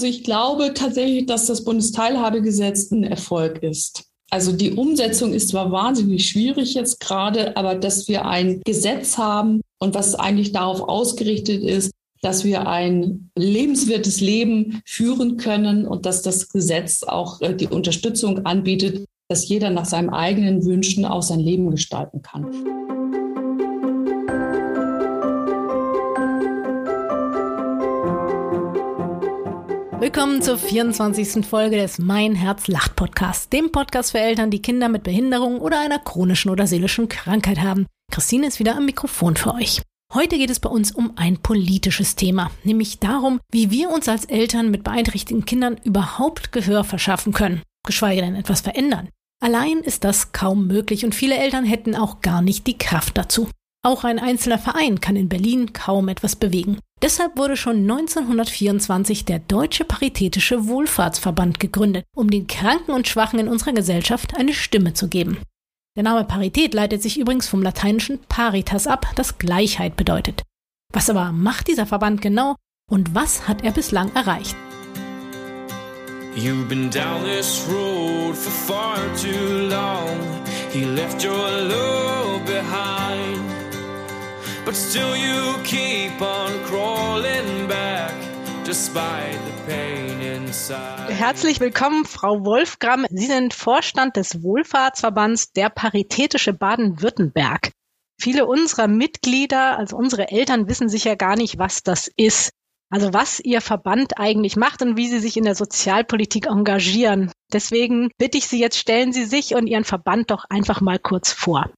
Also ich glaube tatsächlich, dass das Bundesteilhabegesetz ein Erfolg ist. Also die Umsetzung ist zwar wahnsinnig schwierig jetzt gerade, aber dass wir ein Gesetz haben und was eigentlich darauf ausgerichtet ist, dass wir ein lebenswertes Leben führen können und dass das Gesetz auch äh, die Unterstützung anbietet, dass jeder nach seinen eigenen Wünschen auch sein Leben gestalten kann. Willkommen zur 24. Folge des Mein Herz lacht Podcasts, dem Podcast für Eltern, die Kinder mit Behinderung oder einer chronischen oder seelischen Krankheit haben. Christine ist wieder am Mikrofon für euch. Heute geht es bei uns um ein politisches Thema, nämlich darum, wie wir uns als Eltern mit beeinträchtigten Kindern überhaupt Gehör verschaffen können, geschweige denn etwas verändern. Allein ist das kaum möglich und viele Eltern hätten auch gar nicht die Kraft dazu. Auch ein einzelner Verein kann in Berlin kaum etwas bewegen. Deshalb wurde schon 1924 der Deutsche Paritätische Wohlfahrtsverband gegründet, um den Kranken und Schwachen in unserer Gesellschaft eine Stimme zu geben. Der Name Parität leitet sich übrigens vom lateinischen paritas ab, das Gleichheit bedeutet. Was aber macht dieser Verband genau und was hat er bislang erreicht? You've been down this road for far too long. He left your love behind. But still you keep on crawling back. Herzlich willkommen, Frau Wolfgram. Sie sind Vorstand des Wohlfahrtsverbands der Paritätische Baden-Württemberg. Viele unserer Mitglieder, also unsere Eltern, wissen sicher gar nicht, was das ist. Also was Ihr Verband eigentlich macht und wie Sie sich in der Sozialpolitik engagieren. Deswegen bitte ich Sie jetzt, stellen Sie sich und Ihren Verband doch einfach mal kurz vor.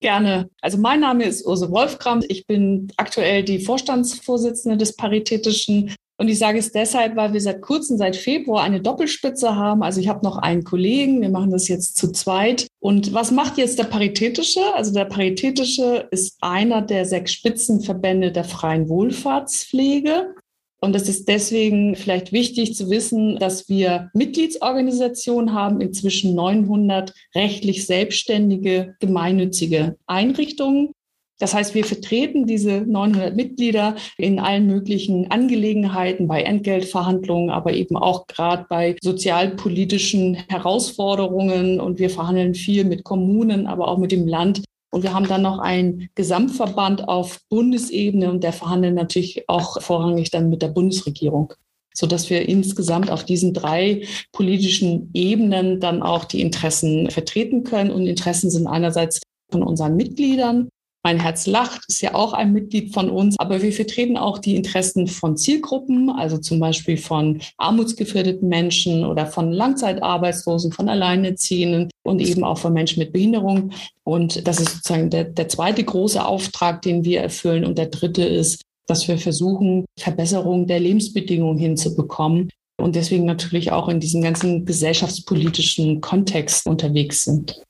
Gerne. Also mein Name ist Urse Wolfgram. Ich bin aktuell die Vorstandsvorsitzende des Paritätischen. Und ich sage es deshalb, weil wir seit kurzem, seit Februar, eine Doppelspitze haben. Also ich habe noch einen Kollegen, wir machen das jetzt zu zweit. Und was macht jetzt der Paritätische? Also der Paritätische ist einer der sechs Spitzenverbände der freien Wohlfahrtspflege. Und es ist deswegen vielleicht wichtig zu wissen, dass wir Mitgliedsorganisationen haben, inzwischen 900 rechtlich selbstständige gemeinnützige Einrichtungen. Das heißt, wir vertreten diese 900 Mitglieder in allen möglichen Angelegenheiten, bei Entgeltverhandlungen, aber eben auch gerade bei sozialpolitischen Herausforderungen. Und wir verhandeln viel mit Kommunen, aber auch mit dem Land und wir haben dann noch einen Gesamtverband auf Bundesebene und der verhandelt natürlich auch vorrangig dann mit der Bundesregierung, so dass wir insgesamt auf diesen drei politischen Ebenen dann auch die Interessen vertreten können. Und Interessen sind einerseits von unseren Mitgliedern, mein Herz lacht ist ja auch ein Mitglied von uns, aber wir vertreten auch die Interessen von Zielgruppen, also zum Beispiel von armutsgefährdeten Menschen oder von Langzeitarbeitslosen, von Alleinerziehenden und eben auch von Menschen mit Behinderung. Und das ist sozusagen der, der zweite große Auftrag, den wir erfüllen. Und der dritte ist, dass wir versuchen, Verbesserung der Lebensbedingungen hinzubekommen und deswegen natürlich auch in diesem ganzen gesellschaftspolitischen Kontext unterwegs sind.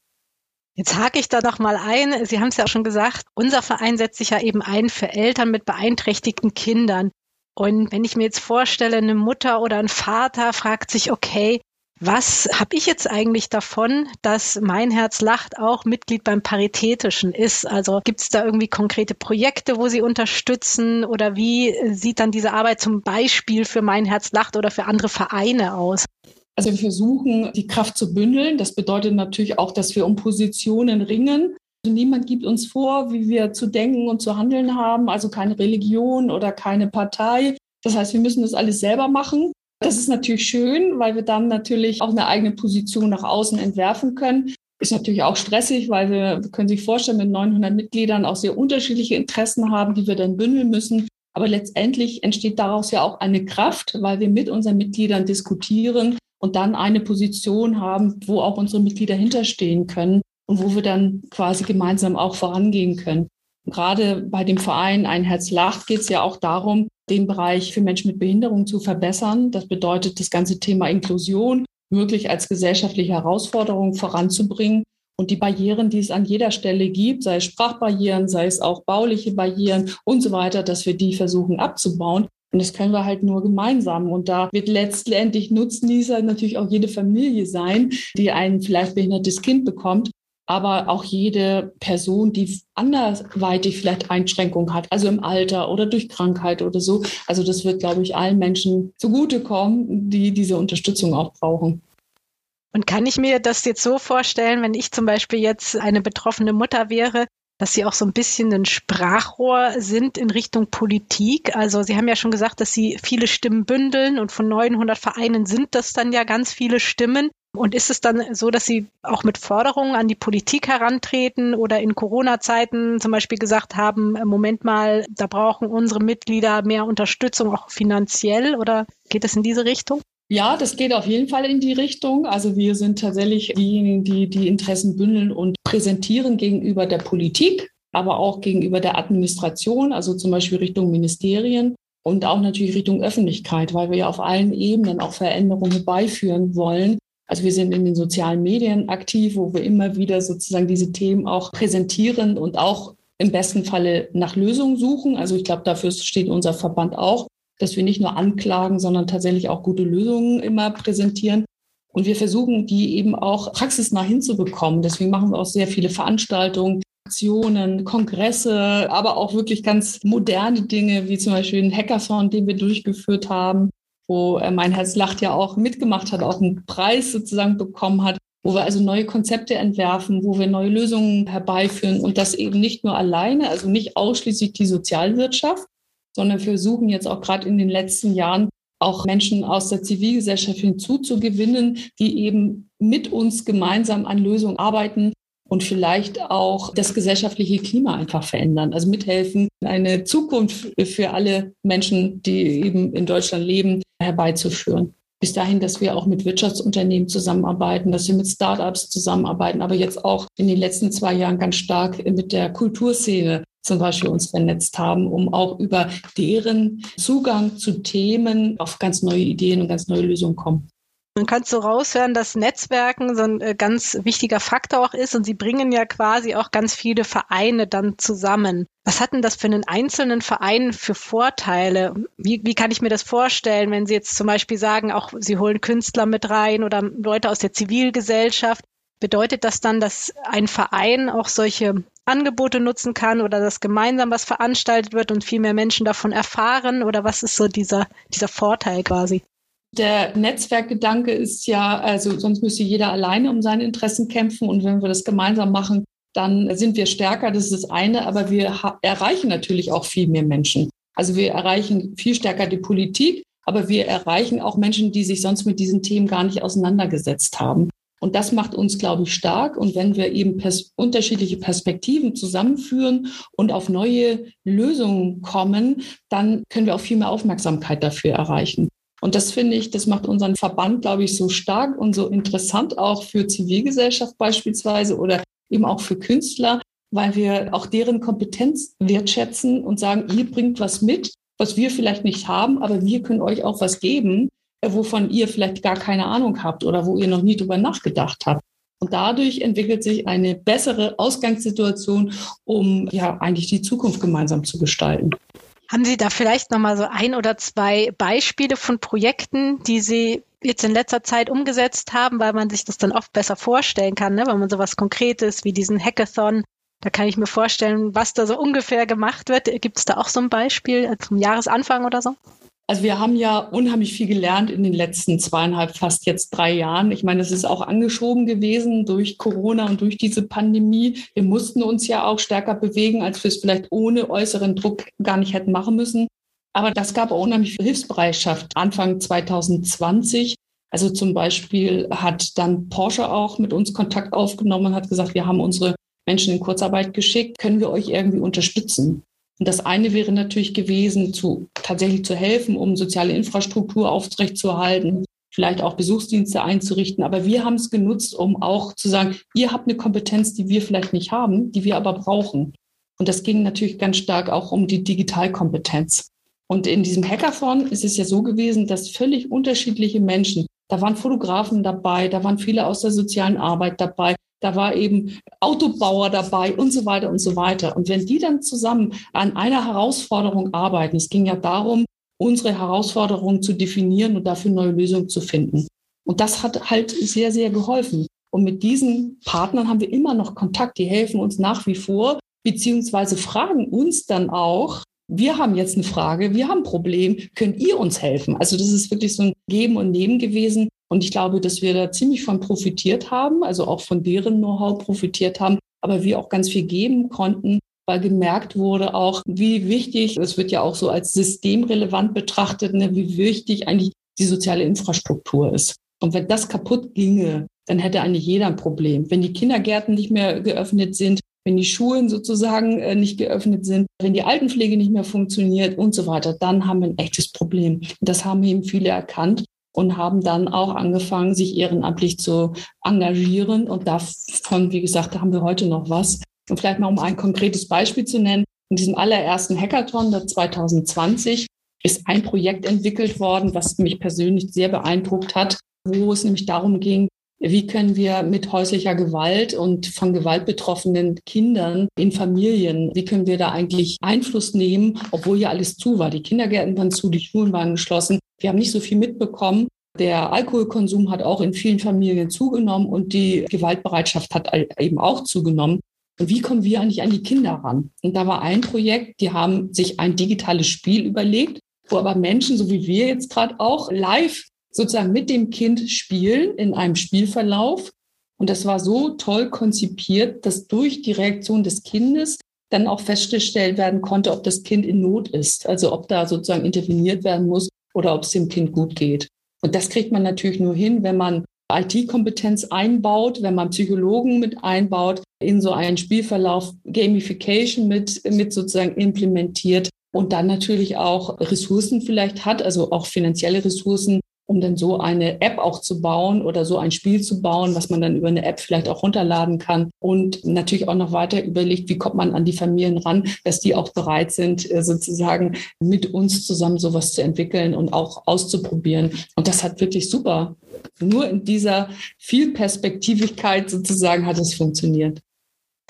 Jetzt hake ich da doch mal ein. Sie haben es ja auch schon gesagt, unser Verein setzt sich ja eben ein für Eltern mit beeinträchtigten Kindern. Und wenn ich mir jetzt vorstelle, eine Mutter oder ein Vater fragt sich, okay, was habe ich jetzt eigentlich davon, dass mein Herz lacht auch Mitglied beim Paritätischen ist? Also gibt es da irgendwie konkrete Projekte, wo Sie unterstützen oder wie sieht dann diese Arbeit zum Beispiel für mein Herz lacht oder für andere Vereine aus? Also wir versuchen, die Kraft zu bündeln. Das bedeutet natürlich auch, dass wir um Positionen ringen. Also niemand gibt uns vor, wie wir zu denken und zu handeln haben, also keine Religion oder keine Partei. Das heißt, wir müssen das alles selber machen. Das ist natürlich schön, weil wir dann natürlich auch eine eigene Position nach außen entwerfen können. Ist natürlich auch stressig, weil wir, wir können sich vorstellen, mit 900 Mitgliedern auch sehr unterschiedliche Interessen haben, die wir dann bündeln müssen. Aber letztendlich entsteht daraus ja auch eine Kraft, weil wir mit unseren Mitgliedern diskutieren und dann eine Position haben, wo auch unsere Mitglieder hinterstehen können und wo wir dann quasi gemeinsam auch vorangehen können. Gerade bei dem Verein Ein Herz lacht geht es ja auch darum, den Bereich für Menschen mit Behinderung zu verbessern. Das bedeutet, das ganze Thema Inklusion wirklich als gesellschaftliche Herausforderung voranzubringen und die Barrieren, die es an jeder Stelle gibt, sei es Sprachbarrieren, sei es auch bauliche Barrieren und so weiter, dass wir die versuchen abzubauen und das können wir halt nur gemeinsam. Und da wird letztendlich Nutznießer natürlich auch jede Familie sein, die ein vielleicht behindertes Kind bekommt. aber auch jede Person, die anderweitig vielleicht Einschränkungen hat, also im Alter oder durch Krankheit oder so. Also das wird, glaube ich, allen Menschen zugutekommen, die diese Unterstützung auch brauchen. Und kann ich mir das jetzt so vorstellen, wenn ich zum Beispiel jetzt eine betroffene Mutter wäre, dass Sie auch so ein bisschen ein Sprachrohr sind in Richtung Politik. Also Sie haben ja schon gesagt, dass Sie viele Stimmen bündeln und von 900 Vereinen sind das dann ja ganz viele Stimmen. Und ist es dann so, dass Sie auch mit Forderungen an die Politik herantreten oder in Corona-Zeiten zum Beispiel gesagt haben, Moment mal, da brauchen unsere Mitglieder mehr Unterstützung, auch finanziell? Oder geht es in diese Richtung? Ja, das geht auf jeden Fall in die Richtung. Also wir sind tatsächlich diejenigen, die die Interessen bündeln und präsentieren gegenüber der Politik, aber auch gegenüber der Administration, also zum Beispiel Richtung Ministerien und auch natürlich Richtung Öffentlichkeit, weil wir ja auf allen Ebenen auch Veränderungen herbeiführen wollen. Also wir sind in den sozialen Medien aktiv, wo wir immer wieder sozusagen diese Themen auch präsentieren und auch im besten Falle nach Lösungen suchen. Also ich glaube, dafür steht unser Verband auch, dass wir nicht nur anklagen, sondern tatsächlich auch gute Lösungen immer präsentieren. Und wir versuchen, die eben auch praxisnah hinzubekommen. Deswegen machen wir auch sehr viele Veranstaltungen, Aktionen, Kongresse, aber auch wirklich ganz moderne Dinge, wie zum Beispiel einen Hackathon, den wir durchgeführt haben, wo äh, mein Herz lacht ja auch mitgemacht hat, auch einen Preis sozusagen bekommen hat, wo wir also neue Konzepte entwerfen, wo wir neue Lösungen herbeiführen und das eben nicht nur alleine, also nicht ausschließlich die Sozialwirtschaft, sondern wir versuchen jetzt auch gerade in den letzten Jahren auch Menschen aus der Zivilgesellschaft hinzuzugewinnen, die eben mit uns gemeinsam an Lösungen arbeiten und vielleicht auch das gesellschaftliche Klima einfach verändern. Also mithelfen, eine Zukunft für alle Menschen, die eben in Deutschland leben, herbeizuführen. Bis dahin, dass wir auch mit Wirtschaftsunternehmen zusammenarbeiten, dass wir mit Startups zusammenarbeiten, aber jetzt auch in den letzten zwei Jahren ganz stark mit der Kulturszene zum Beispiel uns vernetzt haben, um auch über deren Zugang zu Themen auf ganz neue Ideen und ganz neue Lösungen kommen. Man kann so raushören, dass Netzwerken so ein äh, ganz wichtiger Faktor auch ist und sie bringen ja quasi auch ganz viele Vereine dann zusammen. Was hat denn das für einen einzelnen Verein für Vorteile? Wie, wie kann ich mir das vorstellen, wenn Sie jetzt zum Beispiel sagen, auch Sie holen Künstler mit rein oder Leute aus der Zivilgesellschaft? Bedeutet das dann, dass ein Verein auch solche Angebote nutzen kann oder dass gemeinsam was veranstaltet wird und viel mehr Menschen davon erfahren? Oder was ist so dieser, dieser Vorteil quasi? Der Netzwerkgedanke ist ja, also sonst müsste jeder alleine um seine Interessen kämpfen und wenn wir das gemeinsam machen, dann sind wir stärker, das ist das eine, aber wir erreichen natürlich auch viel mehr Menschen. Also wir erreichen viel stärker die Politik, aber wir erreichen auch Menschen, die sich sonst mit diesen Themen gar nicht auseinandergesetzt haben. Und das macht uns, glaube ich, stark. Und wenn wir eben pers unterschiedliche Perspektiven zusammenführen und auf neue Lösungen kommen, dann können wir auch viel mehr Aufmerksamkeit dafür erreichen. Und das finde ich, das macht unseren Verband, glaube ich, so stark und so interessant auch für Zivilgesellschaft beispielsweise oder eben auch für Künstler, weil wir auch deren Kompetenz wertschätzen und sagen, ihr bringt was mit, was wir vielleicht nicht haben, aber wir können euch auch was geben, wovon ihr vielleicht gar keine Ahnung habt oder wo ihr noch nie drüber nachgedacht habt. Und dadurch entwickelt sich eine bessere Ausgangssituation, um ja eigentlich die Zukunft gemeinsam zu gestalten. Haben Sie da vielleicht noch mal so ein oder zwei Beispiele von Projekten, die Sie jetzt in letzter Zeit umgesetzt haben, weil man sich das dann oft besser vorstellen kann, ne? wenn man sowas Konkretes wie diesen Hackathon, da kann ich mir vorstellen, was da so ungefähr gemacht wird. Gibt es da auch so ein Beispiel zum Jahresanfang oder so? Also wir haben ja unheimlich viel gelernt in den letzten zweieinhalb, fast jetzt drei Jahren. Ich meine, es ist auch angeschoben gewesen durch Corona und durch diese Pandemie. Wir mussten uns ja auch stärker bewegen, als wir es vielleicht ohne äußeren Druck gar nicht hätten machen müssen. Aber das gab auch unheimlich viel Hilfsbereitschaft Anfang 2020. Also zum Beispiel hat dann Porsche auch mit uns Kontakt aufgenommen und hat gesagt, wir haben unsere Menschen in Kurzarbeit geschickt, können wir euch irgendwie unterstützen? Und das eine wäre natürlich gewesen, zu, tatsächlich zu helfen, um soziale Infrastruktur aufrechtzuerhalten, vielleicht auch Besuchsdienste einzurichten. Aber wir haben es genutzt, um auch zu sagen, ihr habt eine Kompetenz, die wir vielleicht nicht haben, die wir aber brauchen. Und das ging natürlich ganz stark auch um die Digitalkompetenz. Und in diesem Hackathon ist es ja so gewesen, dass völlig unterschiedliche Menschen, da waren Fotografen dabei, da waren viele aus der sozialen Arbeit dabei, da war eben Autobauer dabei und so weiter und so weiter. Und wenn die dann zusammen an einer Herausforderung arbeiten, es ging ja darum, unsere Herausforderungen zu definieren und dafür neue Lösungen zu finden. Und das hat halt sehr, sehr geholfen. Und mit diesen Partnern haben wir immer noch Kontakt. Die helfen uns nach wie vor, beziehungsweise fragen uns dann auch, wir haben jetzt eine Frage, wir haben ein Problem, könnt ihr uns helfen? Also das ist wirklich so ein Geben und Nehmen gewesen. Und ich glaube, dass wir da ziemlich von profitiert haben, also auch von deren Know-how profitiert haben, aber wir auch ganz viel geben konnten, weil gemerkt wurde auch, wie wichtig, es wird ja auch so als systemrelevant betrachtet, ne, wie wichtig eigentlich die soziale Infrastruktur ist. Und wenn das kaputt ginge, dann hätte eigentlich jeder ein Problem. Wenn die Kindergärten nicht mehr geöffnet sind, wenn die Schulen sozusagen äh, nicht geöffnet sind, wenn die Altenpflege nicht mehr funktioniert und so weiter, dann haben wir ein echtes Problem. Das haben eben viele erkannt und haben dann auch angefangen, sich ehrenamtlich zu engagieren. Und davon, wie gesagt, haben wir heute noch was. Und vielleicht mal um ein konkretes Beispiel zu nennen. In diesem allerersten Hackathon der 2020 ist ein Projekt entwickelt worden, was mich persönlich sehr beeindruckt hat, wo es nämlich darum ging, wie können wir mit häuslicher Gewalt und von Gewalt betroffenen Kindern in Familien, wie können wir da eigentlich Einfluss nehmen, obwohl ja alles zu war. Die Kindergärten waren zu, die Schulen waren geschlossen. Wir haben nicht so viel mitbekommen. Der Alkoholkonsum hat auch in vielen Familien zugenommen und die Gewaltbereitschaft hat eben auch zugenommen. Und wie kommen wir eigentlich an die Kinder ran? Und da war ein Projekt, die haben sich ein digitales Spiel überlegt, wo aber Menschen, so wie wir jetzt gerade auch, live sozusagen mit dem Kind spielen in einem Spielverlauf. Und das war so toll konzipiert, dass durch die Reaktion des Kindes dann auch festgestellt werden konnte, ob das Kind in Not ist, also ob da sozusagen interveniert werden muss oder ob es dem Kind gut geht. Und das kriegt man natürlich nur hin, wenn man IT-Kompetenz einbaut, wenn man Psychologen mit einbaut, in so einen Spielverlauf Gamification mit, mit sozusagen implementiert und dann natürlich auch Ressourcen vielleicht hat, also auch finanzielle Ressourcen, um dann so eine App auch zu bauen oder so ein Spiel zu bauen, was man dann über eine App vielleicht auch runterladen kann und natürlich auch noch weiter überlegt, wie kommt man an die Familien ran, dass die auch bereit sind, äh, sozusagen mit uns zusammen sowas zu entwickeln und auch auszuprobieren. Und das hat wirklich super. Nur in dieser Vielperspektivigkeit sozusagen hat es funktioniert.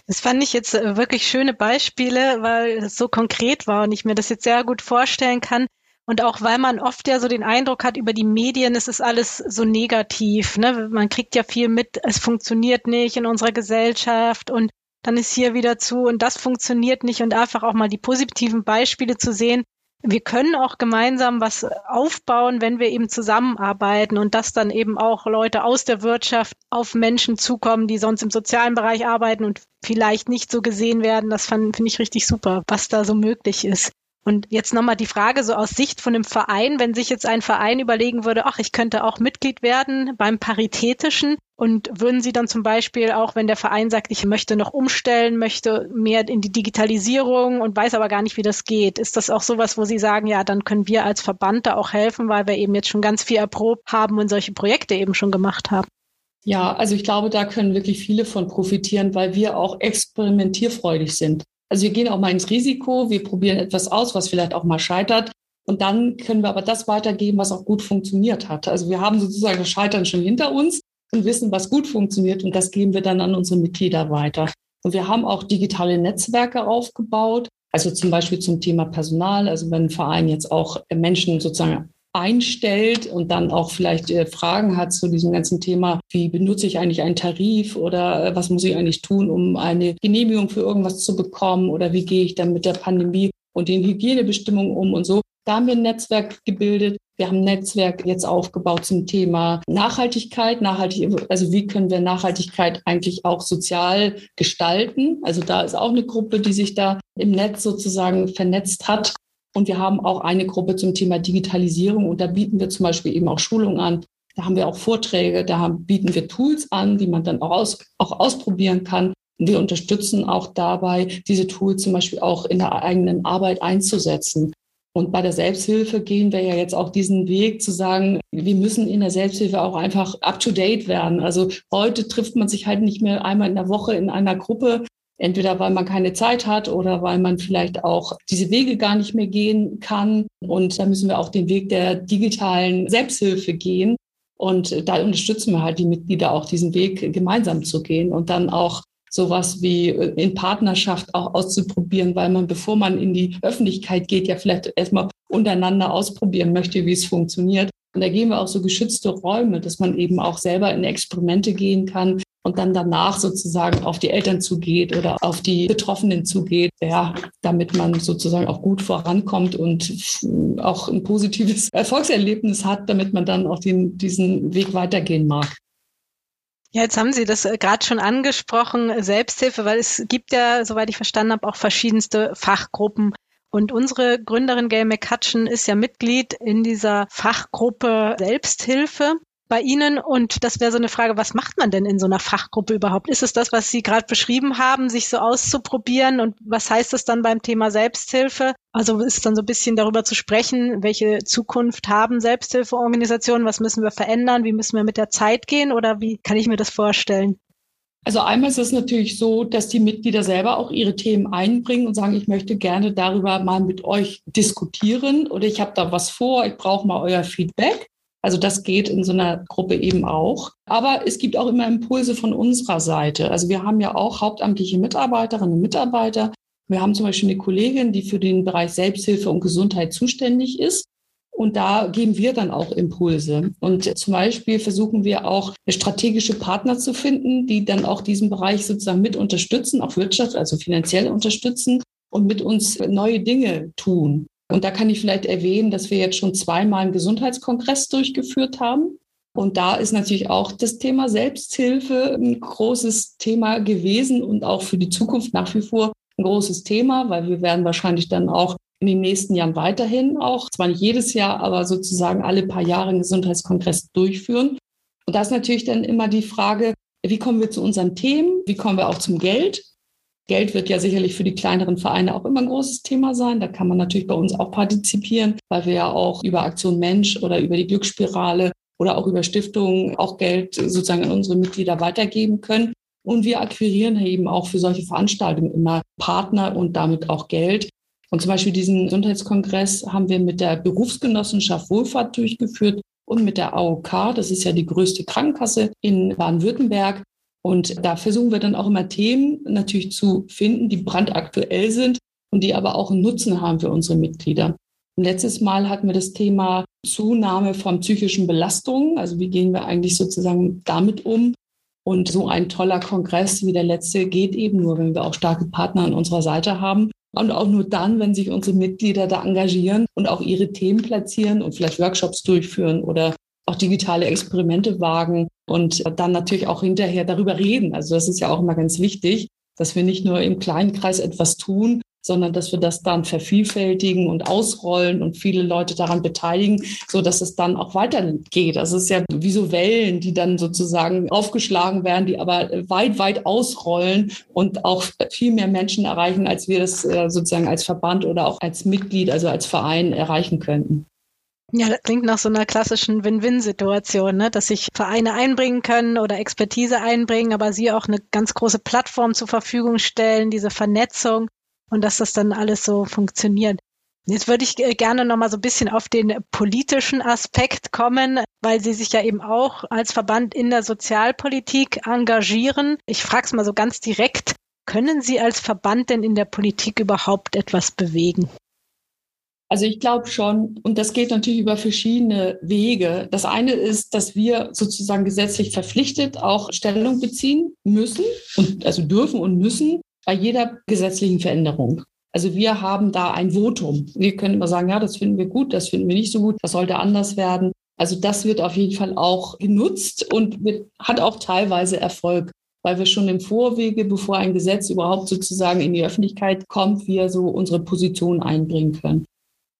Das fand ich jetzt äh, wirklich schöne Beispiele, weil es so konkret war und ich mir das jetzt sehr gut vorstellen kann, und auch weil man oft ja so den Eindruck hat, über die Medien es ist alles so negativ. Ne? Man kriegt ja viel mit, es funktioniert nicht in unserer Gesellschaft und dann ist hier wieder zu und das funktioniert nicht und einfach auch mal die positiven Beispiele zu sehen. Wir können auch gemeinsam was aufbauen, wenn wir eben zusammenarbeiten und dass dann eben auch Leute aus der Wirtschaft auf Menschen zukommen, die sonst im sozialen Bereich arbeiten und vielleicht nicht so gesehen werden. Das finde ich richtig super, was da so möglich ist. Und jetzt nochmal die Frage so aus Sicht von einem Verein, wenn sich jetzt ein Verein überlegen würde, ach, ich könnte auch Mitglied werden beim Paritätischen und würden Sie dann zum Beispiel auch, wenn der Verein sagt, ich möchte noch umstellen, möchte mehr in die Digitalisierung und weiß aber gar nicht, wie das geht, ist das auch sowas, wo Sie sagen, ja, dann können wir als Verband da auch helfen, weil wir eben jetzt schon ganz viel erprobt haben und solche Projekte eben schon gemacht haben? Ja, also ich glaube, da können wirklich viele von profitieren, weil wir auch experimentierfreudig sind. Also wir gehen auch mal ins Risiko, wir probieren etwas aus, was vielleicht auch mal scheitert. Und dann können wir aber das weitergeben, was auch gut funktioniert hat. Also wir haben sozusagen das Scheitern schon hinter uns und wissen, was gut funktioniert. Und das geben wir dann an unsere Mitglieder weiter. Und wir haben auch digitale Netzwerke aufgebaut. Also zum Beispiel zum Thema Personal. Also wenn ein Verein jetzt auch Menschen sozusagen einstellt und dann auch vielleicht äh, Fragen hat zu diesem ganzen Thema, wie benutze ich eigentlich einen Tarif oder äh, was muss ich eigentlich tun, um eine Genehmigung für irgendwas zu bekommen oder wie gehe ich dann mit der Pandemie und den Hygienebestimmungen um und so. Da haben wir ein Netzwerk gebildet. Wir haben ein Netzwerk jetzt aufgebaut zum Thema Nachhaltigkeit. Nachhaltig, also wie können wir Nachhaltigkeit eigentlich auch sozial gestalten? Also da ist auch eine Gruppe, die sich da im Netz sozusagen vernetzt hat. Und wir haben auch eine Gruppe zum Thema Digitalisierung und da bieten wir zum Beispiel eben auch Schulungen an. Da haben wir auch Vorträge, da haben, bieten wir Tools an, die man dann auch, aus, auch ausprobieren kann. Und wir unterstützen auch dabei, diese Tools zum Beispiel auch in der eigenen Arbeit einzusetzen. Und bei der Selbsthilfe gehen wir ja jetzt auch diesen Weg zu sagen, wir müssen in der Selbsthilfe auch einfach up-to-date werden. Also heute trifft man sich halt nicht mehr einmal in der Woche in einer Gruppe, Entweder weil man keine Zeit hat oder weil man vielleicht auch diese Wege gar nicht mehr gehen kann. Und da müssen wir auch den Weg der digitalen Selbsthilfe gehen. Und da unterstützen wir halt die Mitglieder auch diesen Weg gemeinsam zu gehen und dann auch sowas wie in Partnerschaft auch auszuprobieren, weil man, bevor man in die Öffentlichkeit geht, ja vielleicht erstmal untereinander ausprobieren möchte, wie es funktioniert. Und da gehen wir auch so geschützte Räume, dass man eben auch selber in Experimente gehen kann, und dann danach sozusagen auf die Eltern zugeht oder auf die Betroffenen zugeht, ja, damit man sozusagen auch gut vorankommt und auch ein positives Erfolgserlebnis hat, damit man dann auch den, diesen Weg weitergehen mag. Ja, jetzt haben Sie das äh, gerade schon angesprochen, Selbsthilfe, weil es gibt ja, soweit ich verstanden habe, auch verschiedenste Fachgruppen. Und unsere Gründerin Gail McCutcheon ist ja Mitglied in dieser Fachgruppe Selbsthilfe bei Ihnen. Und das wäre so eine Frage, was macht man denn in so einer Fachgruppe überhaupt? Ist es das, was Sie gerade beschrieben haben, sich so auszuprobieren? Und was heißt es dann beim Thema Selbsthilfe? Also ist dann so ein bisschen darüber zu sprechen, welche Zukunft haben Selbsthilfeorganisationen? Was müssen wir verändern? Wie müssen wir mit der Zeit gehen? Oder wie kann ich mir das vorstellen? Also einmal ist es natürlich so, dass die Mitglieder selber auch ihre Themen einbringen und sagen, ich möchte gerne darüber mal mit euch diskutieren oder ich habe da was vor, ich brauche mal euer Feedback. Also das geht in so einer Gruppe eben auch. Aber es gibt auch immer Impulse von unserer Seite. Also wir haben ja auch hauptamtliche Mitarbeiterinnen und Mitarbeiter. Wir haben zum Beispiel eine Kollegin, die für den Bereich Selbsthilfe und Gesundheit zuständig ist. Und da geben wir dann auch Impulse. Und zum Beispiel versuchen wir auch strategische Partner zu finden, die dann auch diesen Bereich sozusagen mit unterstützen, auch Wirtschaft, also finanziell unterstützen und mit uns neue Dinge tun. Und da kann ich vielleicht erwähnen, dass wir jetzt schon zweimal einen Gesundheitskongress durchgeführt haben. Und da ist natürlich auch das Thema Selbsthilfe ein großes Thema gewesen und auch für die Zukunft nach wie vor ein großes Thema, weil wir werden wahrscheinlich dann auch in den nächsten Jahren weiterhin auch, zwar nicht jedes Jahr, aber sozusagen alle paar Jahre einen Gesundheitskongress durchführen. Und da ist natürlich dann immer die Frage, wie kommen wir zu unseren Themen? Wie kommen wir auch zum Geld? Geld wird ja sicherlich für die kleineren Vereine auch immer ein großes Thema sein. Da kann man natürlich bei uns auch partizipieren, weil wir ja auch über Aktion Mensch oder über die Glücksspirale oder auch über Stiftungen auch Geld sozusagen an unsere Mitglieder weitergeben können. Und wir akquirieren eben auch für solche Veranstaltungen immer Partner und damit auch Geld. Und zum Beispiel diesen Gesundheitskongress haben wir mit der Berufsgenossenschaft Wohlfahrt durchgeführt und mit der AOK, das ist ja die größte Krankenkasse in Baden-Württemberg. Und da versuchen wir dann auch immer Themen natürlich zu finden, die brandaktuell sind und die aber auch einen Nutzen haben für unsere Mitglieder. Und letztes Mal hatten wir das Thema Zunahme von psychischen Belastungen. Also wie gehen wir eigentlich sozusagen damit um? Und so ein toller Kongress wie der letzte geht eben nur, wenn wir auch starke Partner an unserer Seite haben. Und auch nur dann, wenn sich unsere Mitglieder da engagieren und auch ihre Themen platzieren und vielleicht Workshops durchführen oder auch digitale Experimente wagen und dann natürlich auch hinterher darüber reden. Also das ist ja auch immer ganz wichtig, dass wir nicht nur im kleinen Kreis etwas tun, sondern dass wir das dann vervielfältigen und ausrollen und viele Leute daran beteiligen, so dass es dann auch weitergeht. Das ist ja wie so Wellen, die dann sozusagen aufgeschlagen werden, die aber weit, weit ausrollen und auch viel mehr Menschen erreichen, als wir das äh, sozusagen als Verband oder auch als Mitglied, also als Verein erreichen könnten. Ja, das klingt nach so einer klassischen Win-Win-Situation, ne? dass sich Vereine einbringen können oder Expertise einbringen, aber sie auch eine ganz große Plattform zur Verfügung stellen, diese Vernetzung und dass das dann alles so funktioniert. Jetzt würde ich gerne noch mal so ein bisschen auf den politischen Aspekt kommen, weil Sie sich ja eben auch als Verband in der Sozialpolitik engagieren. Ich frage es mal so ganz direkt. Können Sie als Verband denn in der Politik überhaupt etwas bewegen? Also ich glaube schon, und das geht natürlich über verschiedene Wege. Das eine ist, dass wir sozusagen gesetzlich verpflichtet auch Stellung beziehen müssen und also dürfen und müssen bei jeder gesetzlichen Veränderung. Also wir haben da ein Votum. Wir können immer sagen, ja, das finden wir gut, das finden wir nicht so gut, das sollte anders werden. Also das wird auf jeden Fall auch genutzt und wird, hat auch teilweise Erfolg, weil wir schon im Vorwege, bevor ein Gesetz überhaupt sozusagen in die Öffentlichkeit kommt, wir so unsere Position einbringen können.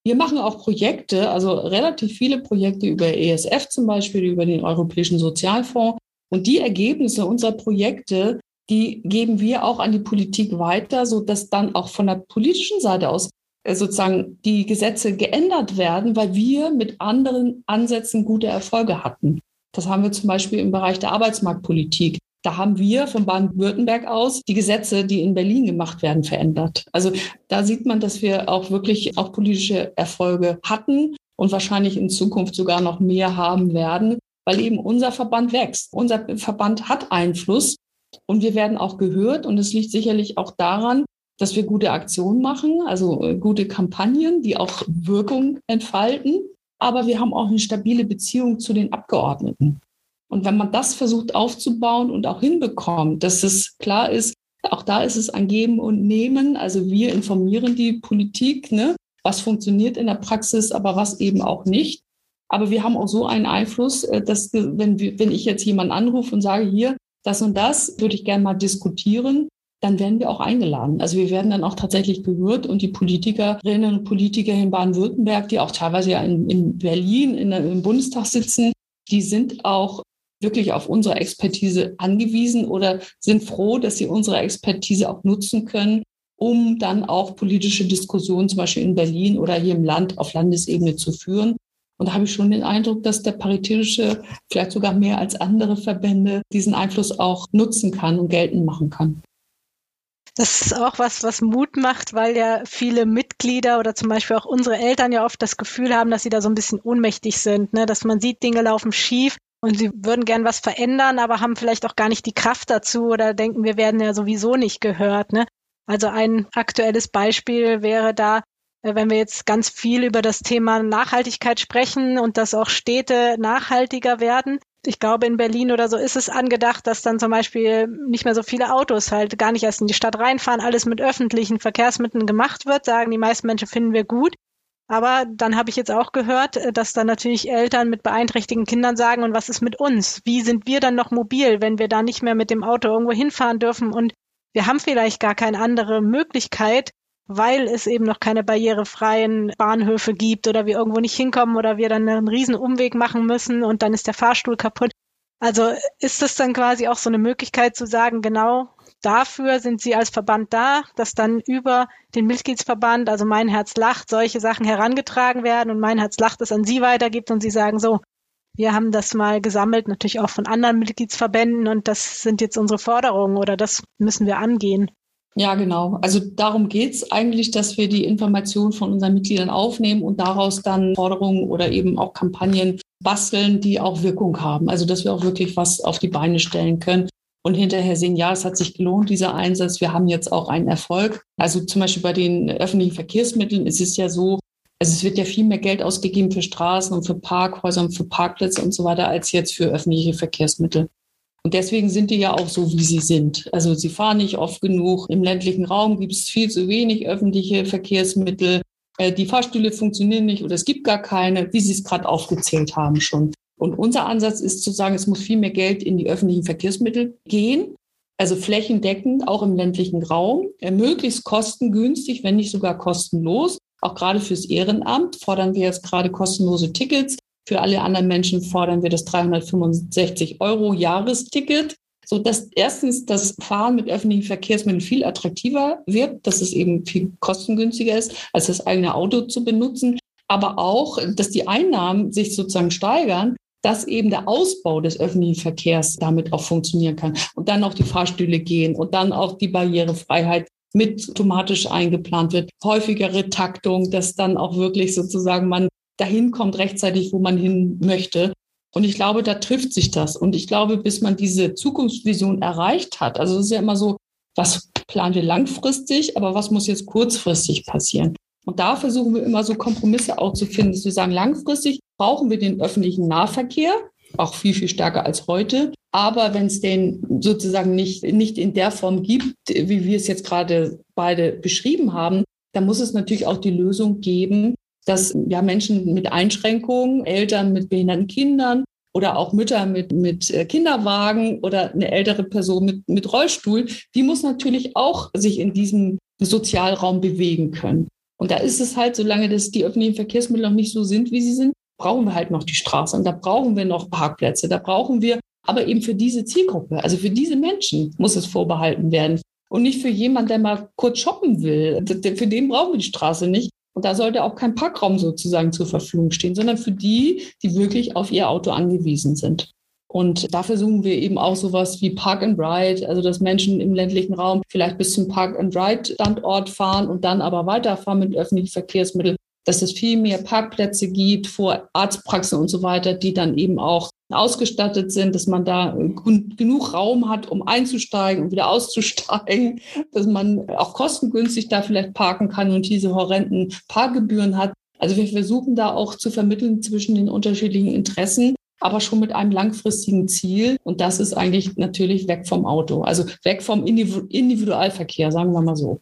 Wir machen auch Projekte, also relativ viele Projekte über ESF zum Beispiel, über den Europäischen Sozialfonds. Und die Ergebnisse unserer Projekte, die geben wir auch an die Politik weiter, so dass dann auch von der politischen Seite aus äh, sozusagen die Gesetze geändert werden, weil wir mit anderen Ansätzen gute Erfolge hatten. Das haben wir zum Beispiel im Bereich der Arbeitsmarktpolitik. Da haben wir von Baden-Württemberg aus die Gesetze, die in Berlin gemacht werden, verändert. Also da sieht man, dass wir auch wirklich auch politische Erfolge hatten und wahrscheinlich in Zukunft sogar noch mehr haben werden, weil eben unser Verband wächst. Unser Verband hat Einfluss und wir werden auch gehört. Und es liegt sicherlich auch daran, dass wir gute Aktionen machen, also äh, gute Kampagnen, die auch Wirkung entfalten. Aber wir haben auch eine stabile Beziehung zu den Abgeordneten. Und wenn man das versucht aufzubauen und auch hinbekommt, dass es klar ist, auch da ist es ein Geben und Nehmen. Also wir informieren die Politik, ne, was funktioniert in der Praxis, aber was eben auch nicht. Aber wir haben auch so einen Einfluss, äh, dass wenn, wir, wenn ich jetzt jemanden anrufe und sage, hier, das und das würde ich gerne mal diskutieren, dann werden wir auch eingeladen. Also wir werden dann auch tatsächlich gehört und die Politikerinnen und Politiker in Baden-Württemberg, die auch teilweise ja in, in Berlin in, im Bundestag sitzen, die sind auch wirklich auf unsere Expertise angewiesen oder sind froh, dass sie unsere Expertise auch nutzen können, um dann auch politische Diskussionen zum Beispiel in Berlin oder hier im Land auf Landesebene zu führen. Und da habe ich schon den Eindruck, dass der Paritätische vielleicht sogar mehr als andere Verbände diesen Einfluss auch nutzen kann und geltend machen kann. Das ist auch was, was Mut macht, weil ja viele Mitglieder oder zum Beispiel auch unsere Eltern ja oft das Gefühl haben, dass sie da so ein bisschen ohnmächtig sind, ne? dass man sieht, Dinge laufen schief und sie würden gern was verändern, aber haben vielleicht auch gar nicht die Kraft dazu oder denken, wir werden ja sowieso nicht gehört. Ne? Also ein aktuelles Beispiel wäre da, äh, wenn wir jetzt ganz viel über das Thema Nachhaltigkeit sprechen und dass auch Städte nachhaltiger werden. Ich glaube, in Berlin oder so ist es angedacht, dass dann zum Beispiel nicht mehr so viele Autos halt gar nicht erst in die Stadt reinfahren, alles mit öffentlichen Verkehrsmitteln gemacht wird, sagen die meisten Menschen finden wir gut. Aber dann habe ich jetzt auch gehört, äh, dass dann natürlich Eltern mit beeinträchtigten Kindern sagen, und was ist mit uns? Wie sind wir dann noch mobil, wenn wir da nicht mehr mit dem Auto irgendwo hinfahren dürfen? Und wir haben vielleicht gar keine andere Möglichkeit, weil es eben noch keine barrierefreien Bahnhöfe gibt oder wir irgendwo nicht hinkommen oder wir dann einen riesen Umweg machen müssen und dann ist der Fahrstuhl kaputt. Also ist das dann quasi auch so eine Möglichkeit zu sagen, genau dafür sind Sie als Verband da, dass dann über den Mitgliedsverband, also Mein Herz lacht, solche Sachen herangetragen werden und Mein Herz lacht es an Sie weitergibt und Sie sagen so, wir haben das mal gesammelt, natürlich auch von anderen Mitgliedsverbänden und das sind jetzt unsere Forderungen oder das müssen wir angehen. Ja, genau. Also darum geht's eigentlich, dass wir die Informationen von unseren Mitgliedern aufnehmen und daraus dann Forderungen oder eben auch Kampagnen basteln, die auch Wirkung haben. Also dass wir auch wirklich was auf die Beine stellen können und hinterher sehen, ja, es hat sich gelohnt, dieser Einsatz. Wir haben jetzt auch einen Erfolg. Also zum Beispiel bei den öffentlichen Verkehrsmitteln ist es ja so, also es wird ja viel mehr Geld ausgegeben für Straßen und für Parkhäuser und für Parkplätze und so weiter als jetzt für öffentliche Verkehrsmittel. Und deswegen sind die ja auch so, wie sie sind. Also sie fahren nicht oft genug. Im ländlichen Raum gibt es viel zu wenig öffentliche Verkehrsmittel. Äh, die Fahrstühle funktionieren nicht oder es gibt gar keine, wie Sie es gerade aufgezählt haben schon. Und unser Ansatz ist zu sagen, es muss viel mehr Geld in die öffentlichen Verkehrsmittel gehen, also flächendeckend, auch im ländlichen Raum, äh, möglichst kostengünstig, wenn nicht sogar kostenlos. Auch gerade fürs Ehrenamt fordern wir jetzt gerade kostenlose Tickets. Für alle anderen Menschen fordern wir das 365 Euro Jahresticket, so dass erstens das Fahren mit öffentlichen Verkehrsmitteln viel attraktiver wird, dass es eben viel kostengünstiger ist, als das eigene Auto zu benutzen, aber auch, dass die Einnahmen sich sozusagen steigern, dass eben der Ausbau des öffentlichen Verkehrs damit auch funktionieren kann und dann auch die Fahrstühle gehen und dann auch die Barrierefreiheit mit automatisch eingeplant wird, häufigere Taktung, dass dann auch wirklich sozusagen man dahin kommt rechtzeitig, wo man hin möchte. Und ich glaube, da trifft sich das. Und ich glaube, bis man diese Zukunftsvision erreicht hat, also es ist ja immer so, was planen wir langfristig, aber was muss jetzt kurzfristig passieren? Und da versuchen wir immer so Kompromisse auch zu finden, dass wir sagen, langfristig brauchen wir den öffentlichen Nahverkehr, auch viel, viel stärker als heute. Aber wenn es den sozusagen nicht, nicht in der Form gibt, wie wir es jetzt gerade beide beschrieben haben, dann muss es natürlich auch die Lösung geben, dass ja Menschen mit Einschränkungen, Eltern mit behinderten Kindern oder auch Mütter mit, mit äh, Kinderwagen oder eine ältere Person mit, mit Rollstuhl, die muss natürlich auch sich in diesem Sozialraum bewegen können. Und da ist es halt, solange das die öffentlichen Verkehrsmittel noch nicht so sind, wie sie sind, brauchen wir halt noch die Straße und da brauchen wir noch Parkplätze, da brauchen wir aber eben für diese Zielgruppe, also für diese Menschen muss es vorbehalten werden und nicht für jemanden, der mal kurz shoppen will. Für den brauchen wir die Straße nicht. Und da sollte auch kein Parkraum sozusagen zur Verfügung stehen, sondern für die, die wirklich auf ihr Auto angewiesen sind. Und da versuchen wir eben auch sowas wie Park and Ride, also dass Menschen im ländlichen Raum vielleicht bis zum Park and Ride Standort fahren und dann aber weiterfahren mit öffentlichen Verkehrsmitteln, dass es viel mehr Parkplätze gibt vor Arztpraxen und so weiter, die dann eben auch ausgestattet sind, dass man da genug Raum hat, um einzusteigen und wieder auszusteigen, dass man auch kostengünstig da vielleicht parken kann und diese horrenden Parkgebühren hat. Also wir versuchen da auch zu vermitteln zwischen den unterschiedlichen Interessen aber schon mit einem langfristigen Ziel. Und das ist eigentlich natürlich weg vom Auto, also weg vom Individualverkehr, sagen wir mal so.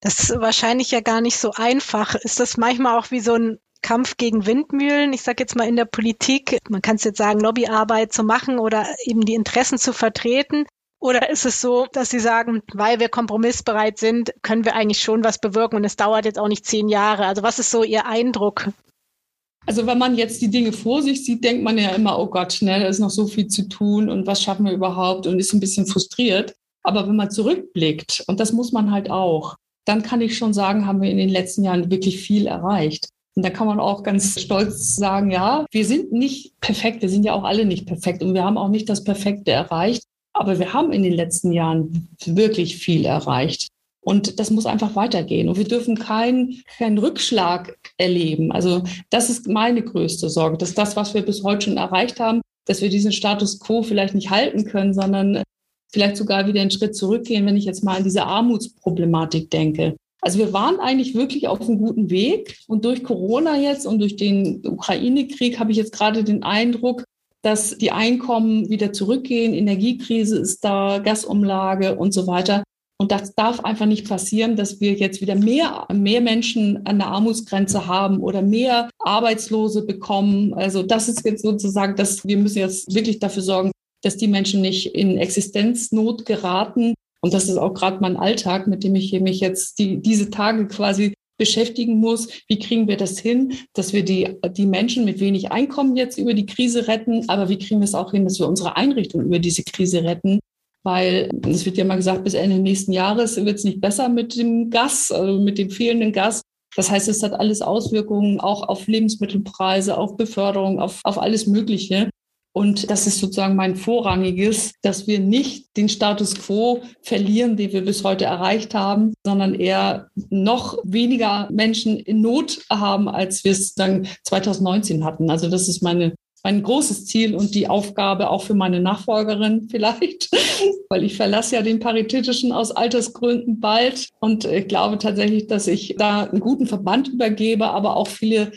Das ist wahrscheinlich ja gar nicht so einfach. Ist das manchmal auch wie so ein Kampf gegen Windmühlen, ich sage jetzt mal in der Politik, man kann es jetzt sagen, Lobbyarbeit zu machen oder eben die Interessen zu vertreten? Oder ist es so, dass Sie sagen, weil wir kompromissbereit sind, können wir eigentlich schon was bewirken und es dauert jetzt auch nicht zehn Jahre? Also was ist so Ihr Eindruck? Also wenn man jetzt die Dinge vor sich sieht, denkt man ja immer, oh Gott, ne, da ist noch so viel zu tun und was schaffen wir überhaupt und ist ein bisschen frustriert. Aber wenn man zurückblickt, und das muss man halt auch, dann kann ich schon sagen, haben wir in den letzten Jahren wirklich viel erreicht. Und da kann man auch ganz stolz sagen, ja, wir sind nicht perfekt, wir sind ja auch alle nicht perfekt und wir haben auch nicht das Perfekte erreicht, aber wir haben in den letzten Jahren wirklich viel erreicht. Und das muss einfach weitergehen. Und wir dürfen keinen keinen Rückschlag erleben. Also das ist meine größte Sorge, dass das, was wir bis heute schon erreicht haben, dass wir diesen Status quo vielleicht nicht halten können, sondern vielleicht sogar wieder einen Schritt zurückgehen, wenn ich jetzt mal an diese Armutsproblematik denke. Also wir waren eigentlich wirklich auf einem guten Weg. Und durch Corona jetzt und durch den Ukraine-Krieg habe ich jetzt gerade den Eindruck, dass die Einkommen wieder zurückgehen. Energiekrise ist da, Gasumlage und so weiter. Und das darf einfach nicht passieren, dass wir jetzt wieder mehr, mehr Menschen an der Armutsgrenze haben oder mehr Arbeitslose bekommen. Also das ist jetzt sozusagen, dass wir müssen jetzt wirklich dafür sorgen, dass die Menschen nicht in Existenznot geraten und das ist auch gerade mein Alltag, mit dem ich mich jetzt die, diese Tage quasi beschäftigen muss. Wie kriegen wir das hin, dass wir die, die Menschen mit wenig Einkommen jetzt über die Krise retten? Aber wie kriegen wir es auch hin, dass wir unsere Einrichtung über diese Krise retten? Weil es wird ja mal gesagt, bis Ende nächsten Jahres wird es nicht besser mit dem Gas, also mit dem fehlenden Gas. Das heißt, es hat alles Auswirkungen auch auf Lebensmittelpreise, auf Beförderung, auf, auf alles Mögliche. Und das ist sozusagen mein vorrangiges, dass wir nicht den Status quo verlieren, den wir bis heute erreicht haben, sondern eher noch weniger Menschen in Not haben, als wir es dann 2019 hatten. Also das ist meine mein großes Ziel und die Aufgabe auch für meine Nachfolgerin vielleicht, weil ich verlasse ja den Paritätischen aus Altersgründen bald und ich glaube tatsächlich, dass ich da einen guten Verband übergebe, aber auch viele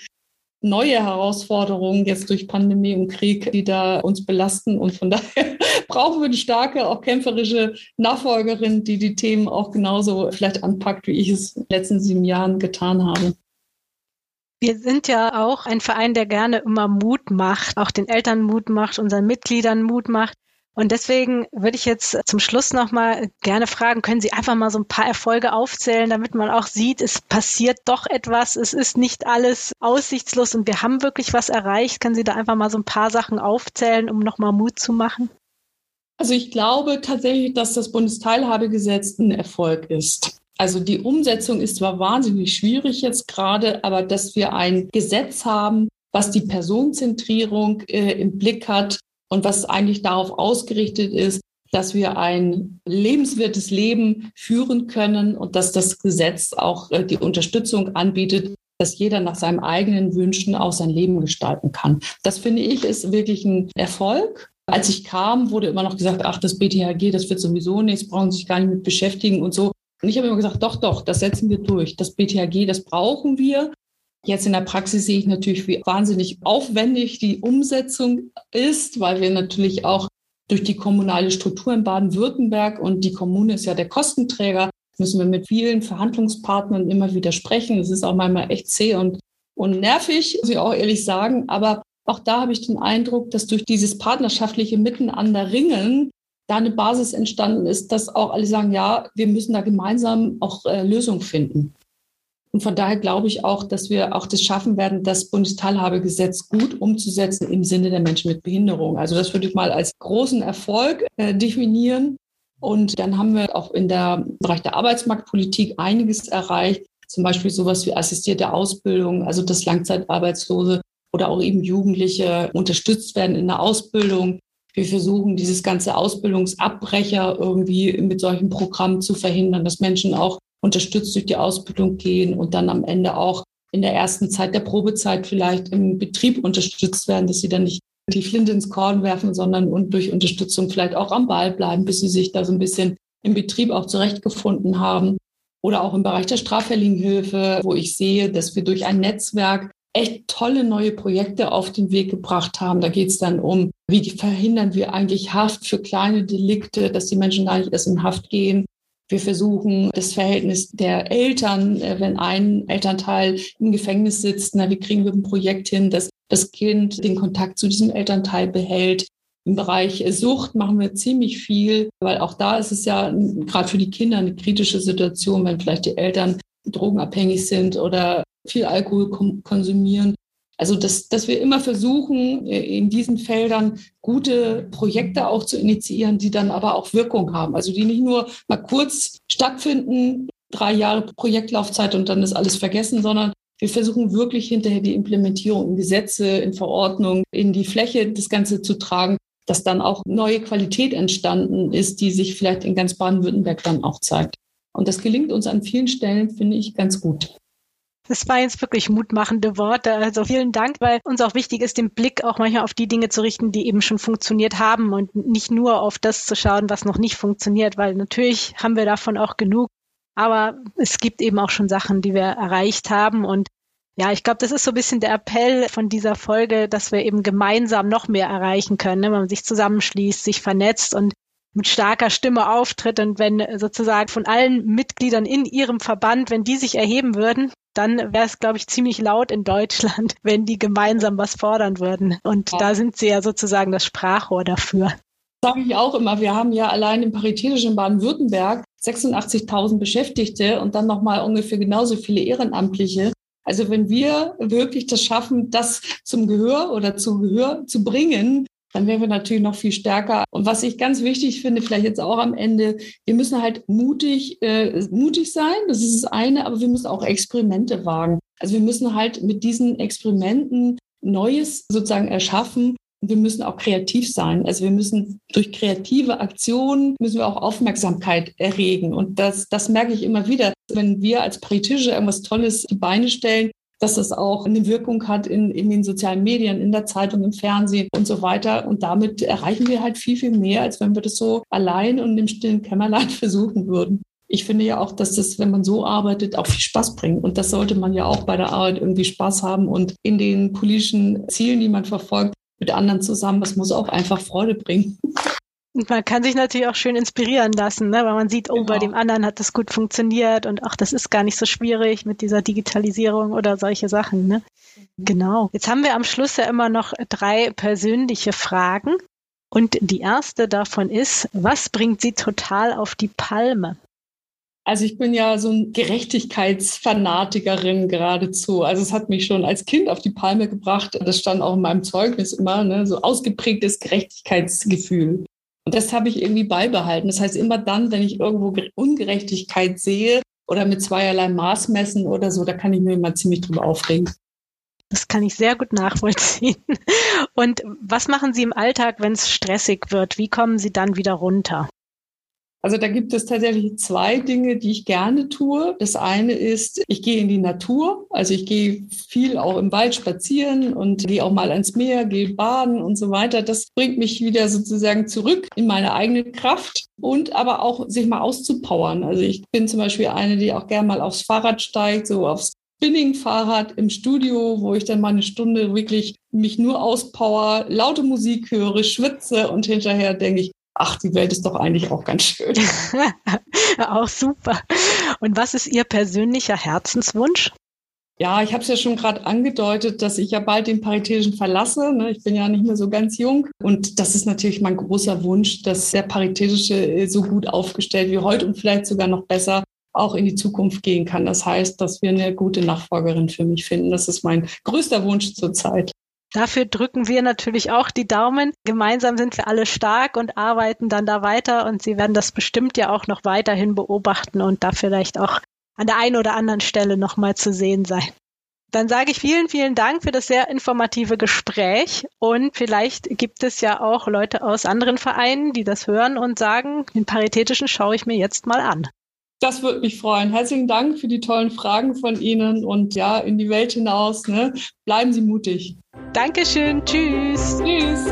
neue Herausforderungen jetzt durch Pandemie und Krieg, die da uns belasten. Und von daher brauchen wir eine starke, auch kämpferische Nachfolgerin, die die Themen auch genauso vielleicht anpackt, wie ich es in den letzten sieben Jahren getan habe. Wir sind ja auch ein Verein, der gerne immer Mut macht, auch den Eltern Mut macht, unseren Mitgliedern Mut macht. Und deswegen würde ich jetzt zum Schluss nochmal gerne fragen, können Sie einfach mal so ein paar Erfolge aufzählen, damit man auch sieht, es passiert doch etwas, es ist nicht alles aussichtslos und wir haben wirklich was erreicht. Können Sie da einfach mal so ein paar Sachen aufzählen, um nochmal Mut zu machen? Also ich glaube tatsächlich, dass das Bundesteilhabegesetz ein Erfolg ist. Also die Umsetzung ist zwar wahnsinnig schwierig jetzt gerade, aber dass wir ein Gesetz haben, was die Personenzentrierung äh, im Blick hat, und was eigentlich darauf ausgerichtet ist, dass wir ein lebenswertes Leben führen können und dass das Gesetz auch äh, die Unterstützung anbietet, dass jeder nach seinen eigenen Wünschen auch sein Leben gestalten kann. Das finde ich ist wirklich ein Erfolg. Als ich kam, wurde immer noch gesagt, ach, das BTHG, das wird sowieso nichts, brauchen sich gar nicht mit beschäftigen und so. Und ich habe immer gesagt, doch, doch, das setzen wir durch. Das BTHG, das brauchen wir. Jetzt in der Praxis sehe ich natürlich, wie wahnsinnig aufwendig die Umsetzung ist, weil wir natürlich auch durch die kommunale Struktur in Baden-Württemberg und die Kommune ist ja der Kostenträger, müssen wir mit vielen Verhandlungspartnern immer wieder sprechen. Es ist auch manchmal echt zäh und, und nervig, muss ich auch ehrlich sagen. Aber auch da habe ich den Eindruck, dass durch dieses partnerschaftliche Miteinander ringen da eine Basis entstanden ist, dass auch alle sagen, ja, wir müssen da gemeinsam auch äh, Lösungen finden. Und von daher glaube ich auch, dass wir auch das schaffen werden, das Bundesteilhabegesetz gut umzusetzen im Sinne der Menschen mit Behinderung. Also das würde ich mal als großen Erfolg äh, definieren. Und dann haben wir auch in der im Bereich der Arbeitsmarktpolitik einiges erreicht. Zum Beispiel sowas wie assistierte Ausbildung, also dass Langzeitarbeitslose oder auch eben Jugendliche unterstützt werden in der Ausbildung. Wir versuchen, dieses ganze Ausbildungsabbrecher irgendwie mit solchen Programmen zu verhindern, dass Menschen auch unterstützt durch die Ausbildung gehen und dann am Ende auch in der ersten Zeit der Probezeit vielleicht im Betrieb unterstützt werden, dass sie dann nicht die Flinte ins Korn werfen, sondern und durch Unterstützung vielleicht auch am Ball bleiben, bis sie sich da so ein bisschen im Betrieb auch zurechtgefunden haben. Oder auch im Bereich der Straffälligen Hilfe, wo ich sehe, dass wir durch ein Netzwerk echt tolle neue Projekte auf den Weg gebracht haben. Da geht es dann um, wie verhindern wir eigentlich Haft für kleine Delikte, dass die Menschen gar nicht erst in Haft gehen. Wir versuchen das Verhältnis der Eltern, äh, wenn ein Elternteil im Gefängnis sitzt, na, wie kriegen wir ein Projekt hin, dass das Kind den Kontakt zu diesem Elternteil behält. Im Bereich Sucht machen wir ziemlich viel, weil auch da ist es ja gerade für die Kinder eine kritische Situation, wenn vielleicht die Eltern drogenabhängig sind oder viel Alkohol konsumieren. Also, dass, dass wir immer versuchen, äh, in diesen Feldern gute Projekte auch zu initiieren, die dann aber auch Wirkung haben. Also, die nicht nur mal kurz stattfinden, drei Jahre Projektlaufzeit und dann ist alles vergessen, sondern wir versuchen wirklich hinterher die Implementierung in Gesetze, in Verordnungen, in die Fläche das Ganze zu tragen, dass dann auch neue Qualität entstanden ist, die sich vielleicht in ganz Baden-Württemberg dann auch zeigt. Und das gelingt uns an vielen Stellen, finde ich, ganz gut. Das waren jetzt wirklich mutmachende Worte. Also vielen Dank, weil uns auch wichtig ist, den Blick auch manchmal auf die Dinge zu richten, die eben schon funktioniert haben und nicht nur auf das zu schauen, was noch nicht funktioniert, weil natürlich haben wir davon auch genug. Aber es gibt eben auch schon Sachen, die wir erreicht haben und ja, ich glaube, das ist so ein bisschen der Appell von dieser Folge, dass wir eben gemeinsam noch mehr erreichen können, ne? wenn man sich zusammenschließt, sich vernetzt und mit starker Stimme auftritt und wenn sozusagen von allen Mitgliedern in ihrem Verband, wenn die sich erheben würden, dann wäre es, glaube ich, ziemlich laut in Deutschland, wenn die gemeinsam was fordern würden. Und ja. da sind sie ja sozusagen das Sprachrohr dafür. Sage ich auch immer, wir haben ja allein im paritätischen Baden-Württemberg 86.000 Beschäftigte und dann nochmal ungefähr genauso viele Ehrenamtliche. Also wenn wir wirklich das schaffen, das zum Gehör oder zu Gehör zu bringen, dann wären wir natürlich noch viel stärker. Und was ich ganz wichtig finde, vielleicht jetzt auch am Ende, wir müssen halt mutig, äh, mutig sein, das ist das eine, aber wir müssen auch Experimente wagen. Also wir müssen halt mit diesen Experimenten Neues sozusagen erschaffen. Wir müssen auch kreativ sein. Also wir müssen durch kreative Aktionen müssen wir auch Aufmerksamkeit erregen. Und das, das merke ich immer wieder. Wenn wir als Paritische irgendwas Tolles die Beine stellen, dass das auch eine Wirkung hat in, in den sozialen Medien, in der Zeitung, im Fernsehen und so weiter. Und damit erreichen wir halt viel, viel mehr, als wenn wir das so allein und im stillen Kämmerlein versuchen würden. Ich finde ja auch, dass das, wenn man so arbeitet, auch viel Spaß bringt. Und das sollte man ja auch bei der Arbeit irgendwie Spaß haben und in den politischen Zielen, die man verfolgt, mit anderen zusammen, das muss auch einfach Freude bringen. Und man kann sich natürlich auch schön inspirieren lassen, ne? weil man sieht, oh, genau. bei dem anderen hat das gut funktioniert und ach, das ist gar nicht so schwierig mit dieser Digitalisierung oder solche Sachen. Ne? Mhm. Genau. Jetzt haben wir am Schluss ja immer noch drei persönliche Fragen. Und die erste davon ist, was bringt Sie total auf die Palme? Also ich bin ja so ein Gerechtigkeitsfanatikerin geradezu. Also es hat mich schon als Kind auf die Palme gebracht. Das stand auch in meinem Zeugnis immer, ne? so ausgeprägtes Gerechtigkeitsgefühl. Und das habe ich irgendwie beibehalten. Das heißt, immer dann, wenn ich irgendwo Ungerechtigkeit sehe oder mit zweierlei Maß messen oder so, da kann ich mir immer ziemlich drüber aufregen. Das kann ich sehr gut nachvollziehen. Und was machen Sie im Alltag, wenn es stressig wird? Wie kommen Sie dann wieder runter? Also da gibt es tatsächlich zwei Dinge, die ich gerne tue. Das eine ist, ich gehe in die Natur. Also ich gehe viel auch im Wald spazieren und gehe auch mal ans Meer, gehe baden und so weiter. Das bringt mich wieder sozusagen zurück in meine eigene Kraft und aber auch sich mal auszupowern. Also ich bin zum Beispiel eine, die auch gerne mal aufs Fahrrad steigt, so aufs Spinning-Fahrrad im Studio, wo ich dann mal eine Stunde wirklich mich nur auspower, laute Musik höre, schwitze und hinterher denke ich, ach, die Welt ist doch eigentlich auch ganz schön. auch super. Und was ist Ihr persönlicher Herzenswunsch? Ja, ich habe es ja schon gerade angedeutet, dass ich ja bald den Paritätischen verlasse. Ne? Ich bin ja nicht mehr so ganz jung. Und das ist natürlich mein großer Wunsch, dass der Paritätische äh, so gut aufgestellt wie heute und vielleicht sogar noch besser auch in die Zukunft gehen kann. Das heißt, dass wir eine gute Nachfolgerin für mich finden. Das ist mein größter Wunsch zurzeit. Dafür drücken wir natürlich auch die Daumen. Gemeinsam sind wir alle stark und arbeiten dann da weiter und Sie werden das bestimmt ja auch noch weiterhin beobachten und da vielleicht auch an der einen oder anderen Stelle nochmal zu sehen sein. Dann sage ich vielen, vielen Dank für das sehr informative Gespräch und vielleicht gibt es ja auch Leute aus anderen Vereinen, die das hören und sagen, den Paritätischen schaue ich mir jetzt mal an. Das würde mich freuen. Herzlichen Dank für die tollen Fragen von Ihnen und ja, in die Welt hinaus. Ne? Bleiben Sie mutig. Dankeschön. Tschüss. Tschüss.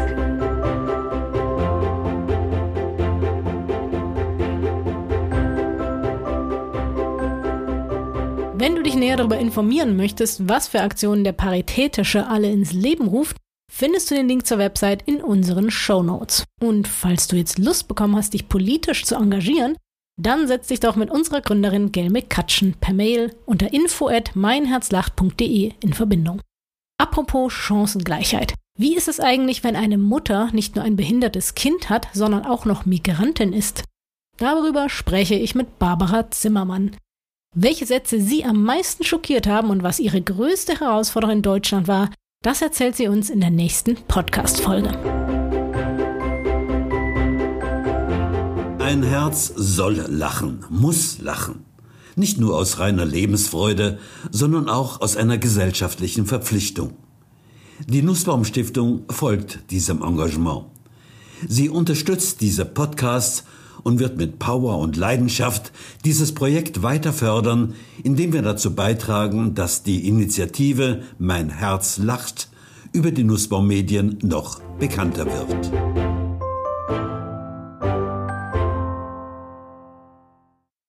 Wenn du dich näher darüber informieren möchtest, was für Aktionen der Paritätische alle ins Leben ruft, findest du den Link zur Website in unseren Show Notes. Und falls du jetzt Lust bekommen hast, dich politisch zu engagieren, dann setz dich doch mit unserer Gründerin Gelme Katschen per Mail unter info at meinherzlacht.de in Verbindung. Apropos Chancengleichheit. Wie ist es eigentlich, wenn eine Mutter nicht nur ein behindertes Kind hat, sondern auch noch Migrantin ist? Darüber spreche ich mit Barbara Zimmermann. Welche Sätze sie am meisten schockiert haben und was ihre größte Herausforderung in Deutschland war, das erzählt sie uns in der nächsten Podcast-Folge. Ein Herz soll lachen, muss lachen. Nicht nur aus reiner Lebensfreude, sondern auch aus einer gesellschaftlichen Verpflichtung. Die Nussbaum Stiftung folgt diesem Engagement. Sie unterstützt diese Podcasts und wird mit Power und Leidenschaft dieses Projekt weiter fördern, indem wir dazu beitragen, dass die Initiative Mein Herz lacht über die Nussbaum Medien noch bekannter wird.